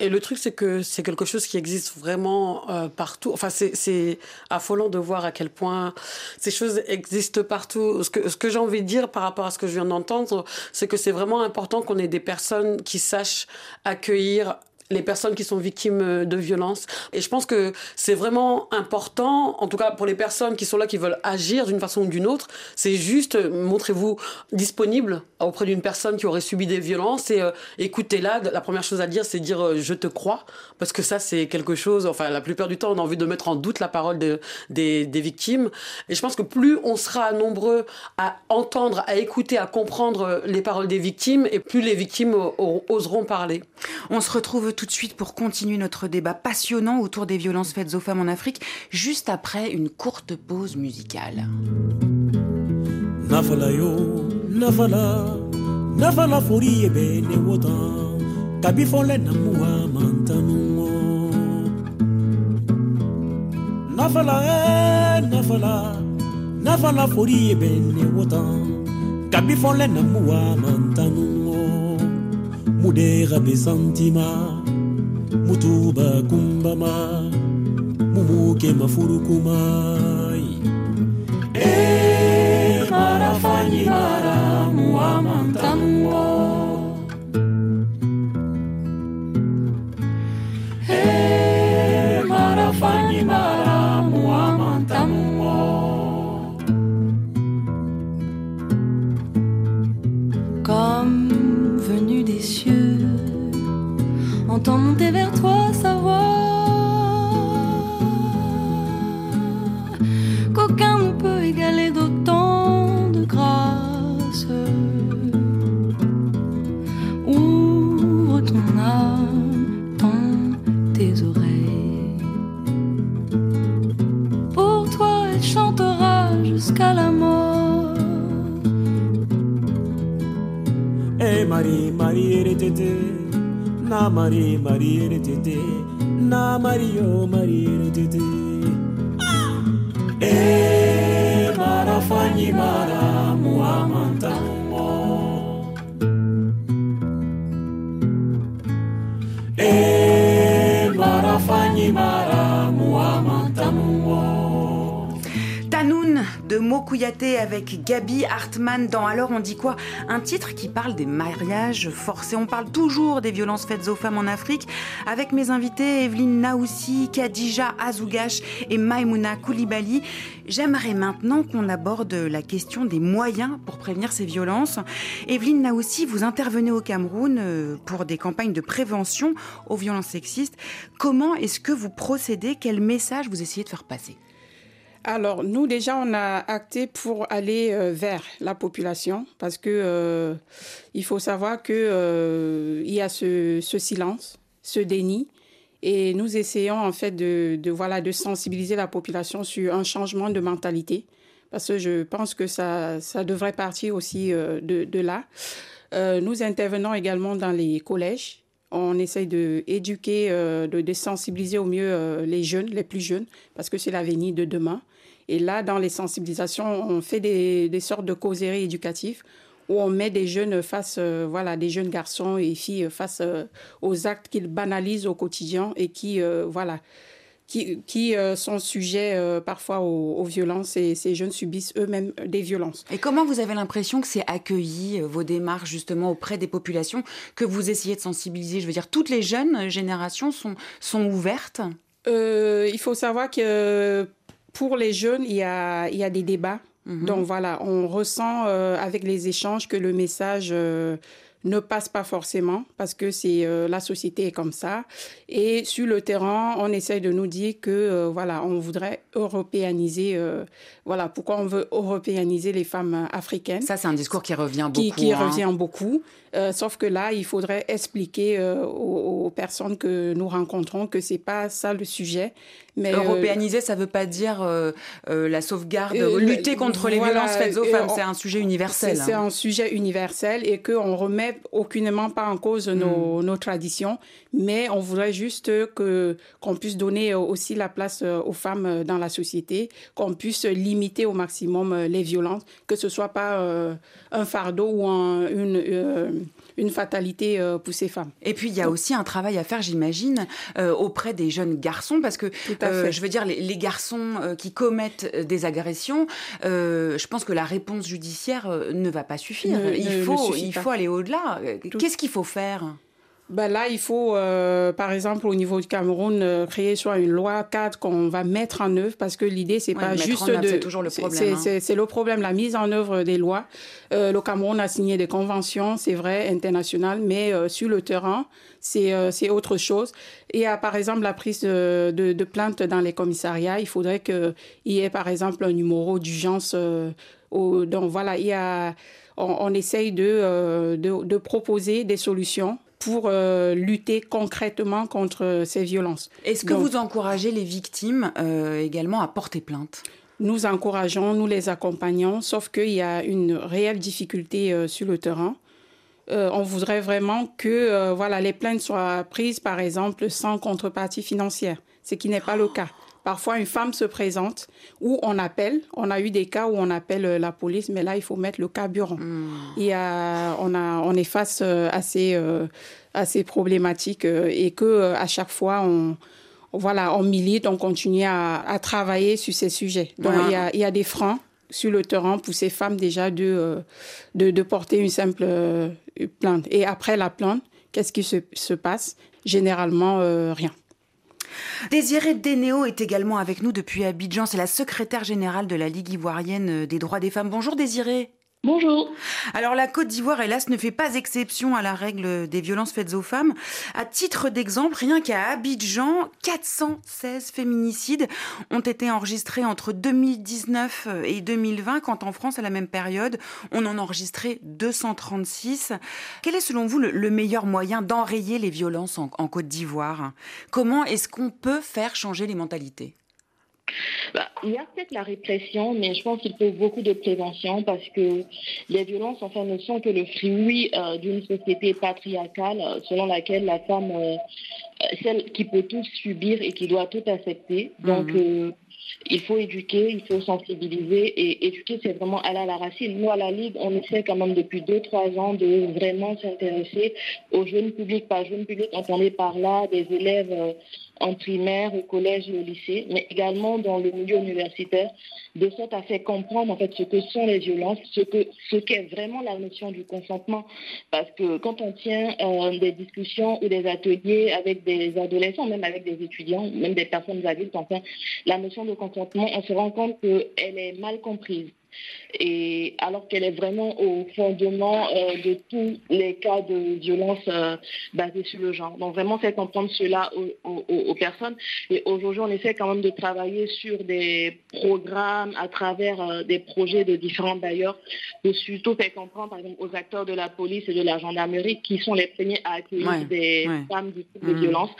Et le truc, c'est que c'est quelque chose qui existe vraiment euh, partout. Enfin, c'est affolant de voir à quel point ces choses existent partout. Ce que, ce que j'ai envie de dire par rapport à ce que je viens d'entendre, c'est que c'est vraiment important qu'on ait des personnes qui sachent accueillir les personnes qui sont victimes de violences. Et je pense que c'est vraiment important, en tout cas pour les personnes qui sont là, qui veulent agir d'une façon ou d'une autre, c'est juste montrez-vous disponible auprès d'une personne qui aurait subi des violences et écoutez-la. La première chose à dire, c'est dire je te crois, parce que ça c'est quelque chose, enfin la plupart du temps on a envie de mettre en doute la parole de, des, des victimes. Et je pense que plus on sera nombreux à entendre, à écouter, à comprendre les paroles des victimes, et plus les victimes oseront parler. On se retrouve tout de suite pour continuer notre débat passionnant autour des violences faites aux femmes en Afrique, juste après une courte pause musicale. Mutuba kumbama, mumuke mafurukumai. E marafanyi mara na mari mari ere tete, na mari yo mari ere tete. E marafanyi mara avec Gabi Hartmann dans Alors on dit quoi? Un titre qui parle des mariages forcés. On parle toujours des violences faites aux femmes en Afrique avec mes invités Evelyne Naoussi, Khadija Azougash et Maimouna Koulibaly. J'aimerais maintenant qu'on aborde la question des moyens pour prévenir ces violences. Evelyne Naoussi, vous intervenez au Cameroun euh, pour des campagnes de prévention aux violences sexistes. Comment est-ce que vous procédez? Quel message vous essayez de faire passer? Alors, nous, déjà, on a acté pour aller euh, vers la population parce que euh, il faut savoir que euh, y a ce, ce silence, ce déni. Et nous essayons, en fait, de, voilà, de sensibiliser la population sur un changement de mentalité. Parce que je pense que ça, ça devrait partir aussi euh, de, là. Nous intervenons également dans les collèges. On essaye de, de sensibiliser au mieux les jeunes, les plus jeunes, parce que c'est l'avenir de demain. Et là, dans les sensibilisations, on fait des, des sortes de causeries éducatives où on met des jeunes face, euh, voilà, des jeunes garçons et filles face euh, aux actes qu'ils banalisent au quotidien et qui, euh, voilà, qui, qui sont sujets parfois aux, aux violences et ces jeunes subissent eux-mêmes des violences. Et comment vous avez l'impression que c'est accueilli, vos démarches justement auprès des populations, que vous essayez de sensibiliser? Je veux dire, toutes les jeunes générations sont, sont ouvertes? Il faut savoir que pour les jeunes, il y a, il y a des débats. Mhm. Donc voilà, on ressent euh, avec les échanges que le message euh, ne passe pas forcément parce que c'est euh, la société est comme ça. Et sur le terrain, on essaye de nous dire que voilà, on voudrait européaniser. voilà, pourquoi on veut européaniser les femmes africaines. Ça, c'est un discours qui revient Qui, beaucoup. qui hein. revient beaucoup. Euh, sauf que là, il faudrait expliquer euh, aux, aux personnes que nous rencontrons que c'est pas ça le sujet. Mais euh, Européaniser, ça veut pas dire euh, euh, la sauvegarde, Euh, lutter contre les voilà, violences faites aux euh, femmes. C'est un sujet universel. C'est hein. un sujet universel et qu'on remet aucunement pas en cause nos, nos traditions, mais on voudrait juste que qu'on puisse donner euh, aussi la place euh, aux femmes euh, dans la société, qu'on puisse limiter au maximum euh, les violences, que ce soit pas euh, un fardeau ou un- une euh, une fatalité euh, pour ces femmes. Et puis il y a aussi un travail à faire, j'imagine, euh, auprès des jeunes garçons, parce que euh, je veux dire, les, les garçons qui commettent des agressions, je pense que la réponse judiciaire ne va pas suffire. Ne- il ne- faut, il aller au-delà. Qu'est-ce qu'il faut faire? Ben là, il faut, euh, par exemple, au niveau du Cameroun, euh, créer soit une loi cadre qu'on va mettre en œuvre, parce que l'idée, c'est Ouais, pas juste en œuvre, de. c'est toujours le problème, c'est- hein. C'est le problème, la mise en œuvre des lois. Euh, le Cameroun a signé des conventions, c'est vrai, internationales, mais euh, sur le terrain, c'est euh, c'est autre chose. Et à, par exemple, la prise de, de, de plaintes dans les commissariats, il faudrait qu'il y ait, par exemple, un numéro d'urgence. euh, donc voilà, il y a, on, on essaye de, euh, de, de proposer des solutions pour euh, lutter concrètement contre ces violences. Est-ce que Donc, vous encouragez les victimes euh, également à porter plainte? Nous encourageons, nous les accompagnons, sauf qu'il y a une réelle difficulté euh, sur le terrain. On voudrait vraiment que voilà, les plaintes soient prises, par exemple, sans contrepartie financière, ce qui n'est pas le cas. Parfois, une femme se présente ou on appelle. On a eu des cas où on appelle euh, la police, mais là, il faut mettre le carburant. Il y a, on, a, on est face euh, à ces, euh, à ces problématiques euh, et que euh, à chaque fois, on, voilà, on milite, on continue à, à travailler sur ces sujets. Donc, il, y a, il y a des freins sur le terrain pour ces femmes déjà de, euh, de, de porter une simple euh, plainte. Et après la plainte, qu'est-ce qui se, se passe? Généralement, euh, rien. Désiré Dénéo est également avec nous depuis Abidjan. C'est la secrétaire générale de la Ligue ivoirienne des droits des femmes. Bonjour Désiré. Bonjour. Alors la Côte d'Ivoire, hélas, ne fait pas exception à la règle des violences faites aux femmes. À titre d'exemple, rien qu'à Abidjan, 416 féminicides ont été enregistrés entre 2019 et 2020, quand en France, à la même période, on en enregistrait 236. Quel est selon vous le, le meilleur moyen d'enrayer les violences en, en Côte d'Ivoire? Comment est-ce qu'on peut faire changer les mentalités? Bah, il y a peut-être la répression, mais je pense qu'il faut beaucoup de prévention parce que les violences, enfin, ne sont que le fruit euh, d'une société patriarcale euh, selon laquelle la femme, euh, euh, celle qui peut tout subir et qui doit tout accepter. Donc, euh, il faut éduquer, il faut sensibiliser et éduquer, c'est vraiment aller à la racine. Nous, à la Ligue, on essaie quand même depuis deux, trois ans de vraiment s'intéresser aux jeunes publics. Par jeunes publics, entendez par là des élèves en primaire, au collège et au lycée, mais également dans le milieu universitaire, de sorte à faire comprendre en fait ce que sont les violences, ce que ce qu'est vraiment la notion du consentement. Parce que quand on tient euh, des discussions ou des ateliers avec des adolescents, même avec des étudiants, même des personnes adultes, enfin, la notion de consentement, on se rend compte qu'elle est mal comprise. Et alors qu'elle est vraiment au fondement euh, de tous les cas de violence euh, basés sur le genre. Donc vraiment, c'est comprendre cela aux, aux- aux personnes. Et aujourd'hui, on essaie quand même de travailler sur des programmes à travers euh, des projets de différents bailleurs, de surtout faire comprendre, par exemple, aux acteurs de la police et de la gendarmerie, qui sont les premiers à accueillir Ouais, des ouais. femmes victimes de Mhm. violence,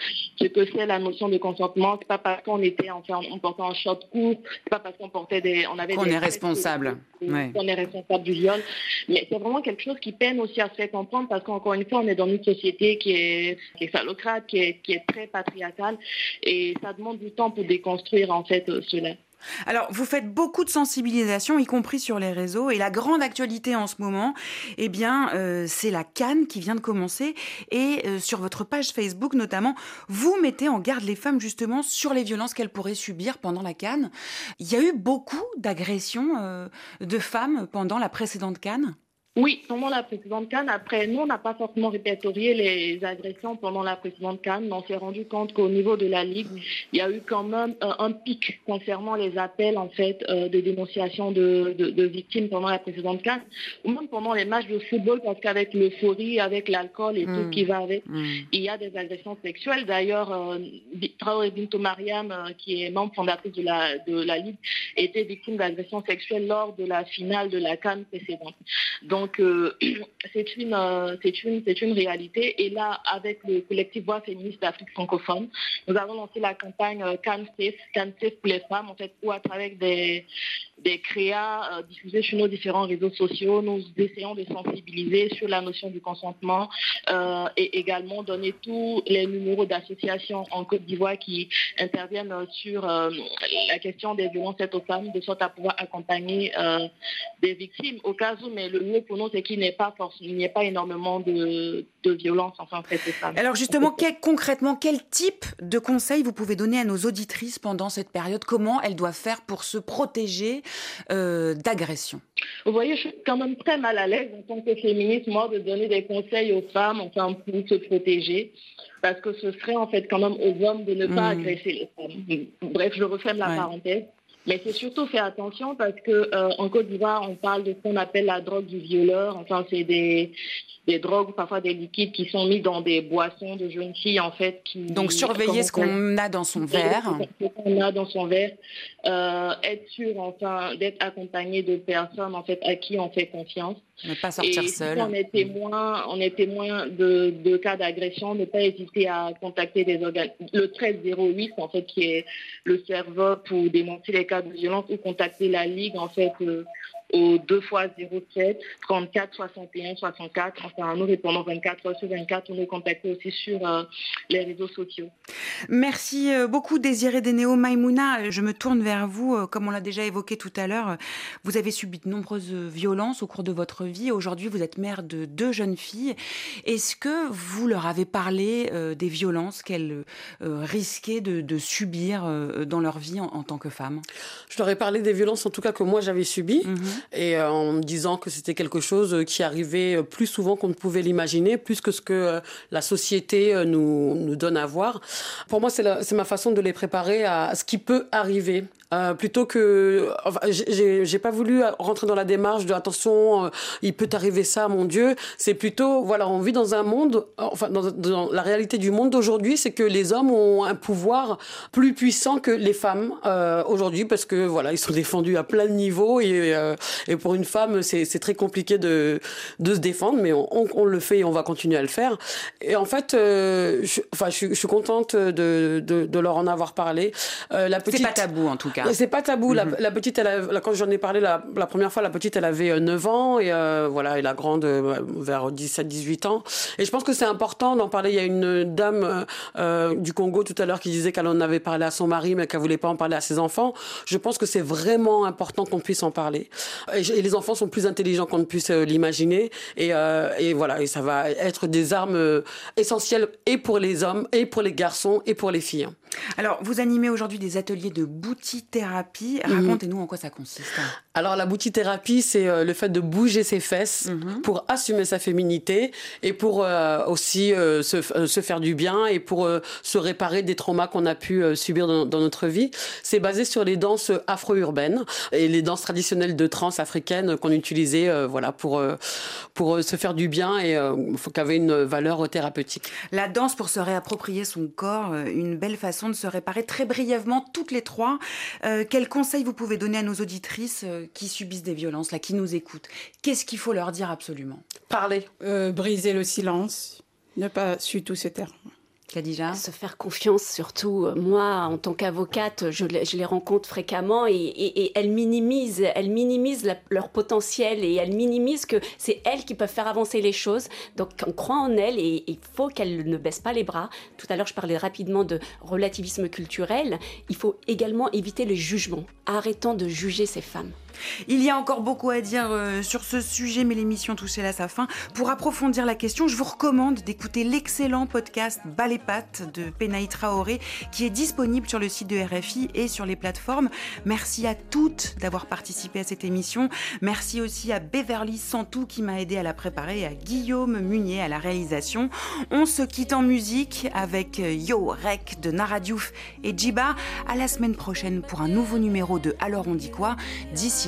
ce que c'est la notion de consentement. C'est pas parce qu'on était enfin, on portait un short court, c'est pas parce qu'on portait des, on avait Qu'on est responsable. Ouais. qu'on est responsable du viol. Mais c'est vraiment quelque chose qui peine aussi à se faire comprendre parce qu'encore une fois, on est dans une société qui est, qui est phallocrate, qui est, qui est très patriarcale et ça demande du temps pour déconstruire en fait euh, cela. Alors, vous faites beaucoup de sensibilisation, y compris sur les réseaux. Et la grande actualité en ce moment, eh bien, euh, c'est la Cannes qui vient de commencer. Et euh, sur votre page Facebook, notamment, vous mettez en garde les femmes justement sur les violences qu'elles pourraient subir pendant la Cannes. Il y a eu beaucoup d'agressions euh, de femmes pendant la précédente Cannes. Oui, pendant la précédente Cannes, après, nous, on n'a pas forcément répertorié les agressions pendant la précédente Cannes, mais on s'est rendu compte qu'au niveau de la Ligue, il y a eu quand même euh, un pic concernant les appels, en fait, euh, de dénonciation de, de- de victimes pendant la précédente Cannes, ou même pendant les matchs de football, parce qu'avec l'euphorie, avec l'alcool et tout Mm. ce qui va avec, il y a des agressions sexuelles. D'ailleurs, euh, Traoré Bintou Mariam, euh, qui est membre fondatrice de la, de la Ligue, était victime d'agressions sexuelles lors de la finale de la Cannes précédente. Donc, euh, c'est une, euh, une, une réalité. Et là, avec le collectif Voix féministe d'Afrique francophone, nous avons lancé la campagne euh, Cannes Safe, Cannes Safe pour les femmes, en fait, où à travers des, des créas diffusés sur nos différents réseaux sociaux, nous essayons de sensibiliser sur la notion du consentement et également donner tous les numéros d'associations en Côte d'Ivoire qui interviennent sur la question des violences faites aux femmes, de sorte à pouvoir accompagner des victimes au cas où, mais le mieux pour nous, c'est qu'il n'y ait pas ait énormément de, enfin femmes. Alors justement, quel- concrètement, quel type de conseils vous pouvez donner à nos auditrices pendant cette période? Comment elles doivent faire pour se protéger d'agression? Vous voyez, je suis quand même très mal à l'aise en tant que féministe, moi, de donner des conseils aux femmes, enfin, pour se protéger parce que ce serait en fait quand même aux hommes de ne pas Hmm. agresser les femmes. Bref, je referme la parenthèse. Mais c'est surtout faire attention parce que euh, en Côte d'Ivoire, on parle de ce qu'on appelle la drogue du violeur. Enfin, c'est des, des drogues, parfois des liquides qui sont mis dans des boissons de jeunes filles, en fait. Qui, Donc surveiller ce qu'on a dans son verre. Ce qu'on a dans son verre. Euh, être sûr, enfin, d'être accompagné de personnes, en fait, à qui on fait confiance. Ne pas sortir Et seul. Si on est témoin, on est témoin de, de cas d'agression, ne pas hésiter à contacter des organes. Le 1308, en fait, qui est le serveur pour dénoncer les cas de violence, ou contacter la Ligue, en fait, euh, au 2 x 07 34 61 64. Enfin, nous répondons 24 heures sur 24. On nous contacte aussi sur euh, les réseaux sociaux. Merci euh, beaucoup Désiré Dénéo Maïmouna. Je me tourne vers vous. Euh, Comme on l'a déjà évoqué tout à l'heure, euh, vous avez subi de nombreuses violences au cours de votre vie. Aujourd'hui, vous êtes mère de deux jeunes filles. Est-ce que vous leur avez parlé euh, des violences qu'elles euh, risquaient de, de subir euh, dans leur vie en, en tant que femmes Je leur ai parlé des violences, en tout cas, que moi j'avais subies, et euh, en me disant que c'était quelque chose euh, qui arrivait euh, plus souvent qu'on ne pouvait l'imaginer, plus que ce que la société nous, nous donne à voir. Pour moi, c'est ma façon de les préparer à ce qui peut arriver. Euh, plutôt que, enfin, j'ai pas voulu rentrer dans la démarche de attention, il peut arriver ça, mon Dieu. C'est plutôt, voilà, on vit dans un monde, enfin, dans, dans la réalité du monde d'aujourd'hui, c'est que les hommes ont un pouvoir plus puissant que les femmes euh, aujourd'hui parce que voilà, ils sont défendus à plein de niveaux et, et pour une femme, c'est très compliqué de, de se défendre, mais on, on, on le fait et on va continuer à le faire. Et en fait, euh, je, enfin, je, suis- je suis contente de, de, de leur en avoir parlé. Euh, la petite, C'est pas tabou en tout cas. Ouais, C'est pas tabou. La, la petite, elle a- quand j'en ai parlé la, la première fois, la petite, elle avait euh, 9 ans et euh, voilà, et la grande euh, vers 17-18 ans. Et je pense que c'est important d'en parler. Il y a une dame euh, euh, du Congo tout à l'heure qui disait qu'elle en avait parlé à son mari, mais qu'elle voulait pas en parler à ses enfants. Je pense que c'est vraiment important qu'on puisse en parler. Et, les enfants sont plus intelligents qu'on ne puisse euh, l'imaginer. Et, euh, et voilà, et ça va être des armes euh, essentielles et pour les hommes, et pour les garçons, et pour les filles. Alors, vous animez aujourd'hui des ateliers de boutithérapie. Mhm. Racontez-nous en quoi ça consiste. Alors la boutithérapie, c'est euh, le fait de bouger ses fesses pour assumer sa féminité et pour euh, aussi euh, se, euh, se faire du bien et pour se réparer des traumas qu'on a pu subir dans, dans notre vie. C'est basé sur les danses afro-urbaines et les danses traditionnelles de trans africaines qu'on utilisait voilà pour pour se faire du bien et euh, faut qu'elle avait une valeur thérapeutique. La danse pour se réapproprier son corps, une belle façon de se réparer. Très brièvement, toutes les trois, euh, quels conseils vous pouvez donner à nos auditrices euh, qui subissent des violences, là, qui nous écoutent? Qu'est-ce qu'il faut leur dire absolument? Parler. Euh, briser le silence. Ne pas surtout se taire. Se faire confiance, surtout. Euh, Moi, en tant qu'avocate, je, les- rencontre fréquemment et, elles minimisent, elles minimisent leur potentiel et elles minimisent que c'est elles qui peuvent faire avancer les choses. Donc, on croit en elles et il faut qu'elles ne baissent pas les bras. Tout à l'heure, je parlais rapidement de relativisme culturel. Il faut également éviter le jugement. Arrêtons de juger ces femmes. Il y a encore beaucoup à dire euh, sur ce sujet, mais l'émission touchait là sa fin. Pour approfondir la question, je vous recommande d'écouter l'excellent podcast Bas les pattes de Penaï Traoré, qui est disponible sur le site de RFI et sur les plateformes. Merci à toutes d'avoir participé à cette émission. Merci aussi à Beverly Santou qui m'a aidé à la préparer à Guillaume Munier à la réalisation. On se quitte en musique avec euh, Yo Rec de Nara Diouf et Djiba. À la semaine prochaine pour un nouveau numéro de Alors on dit quoi D'ici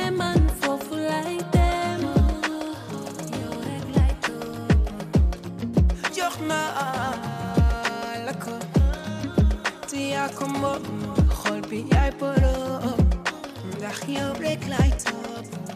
Ach, you break light up.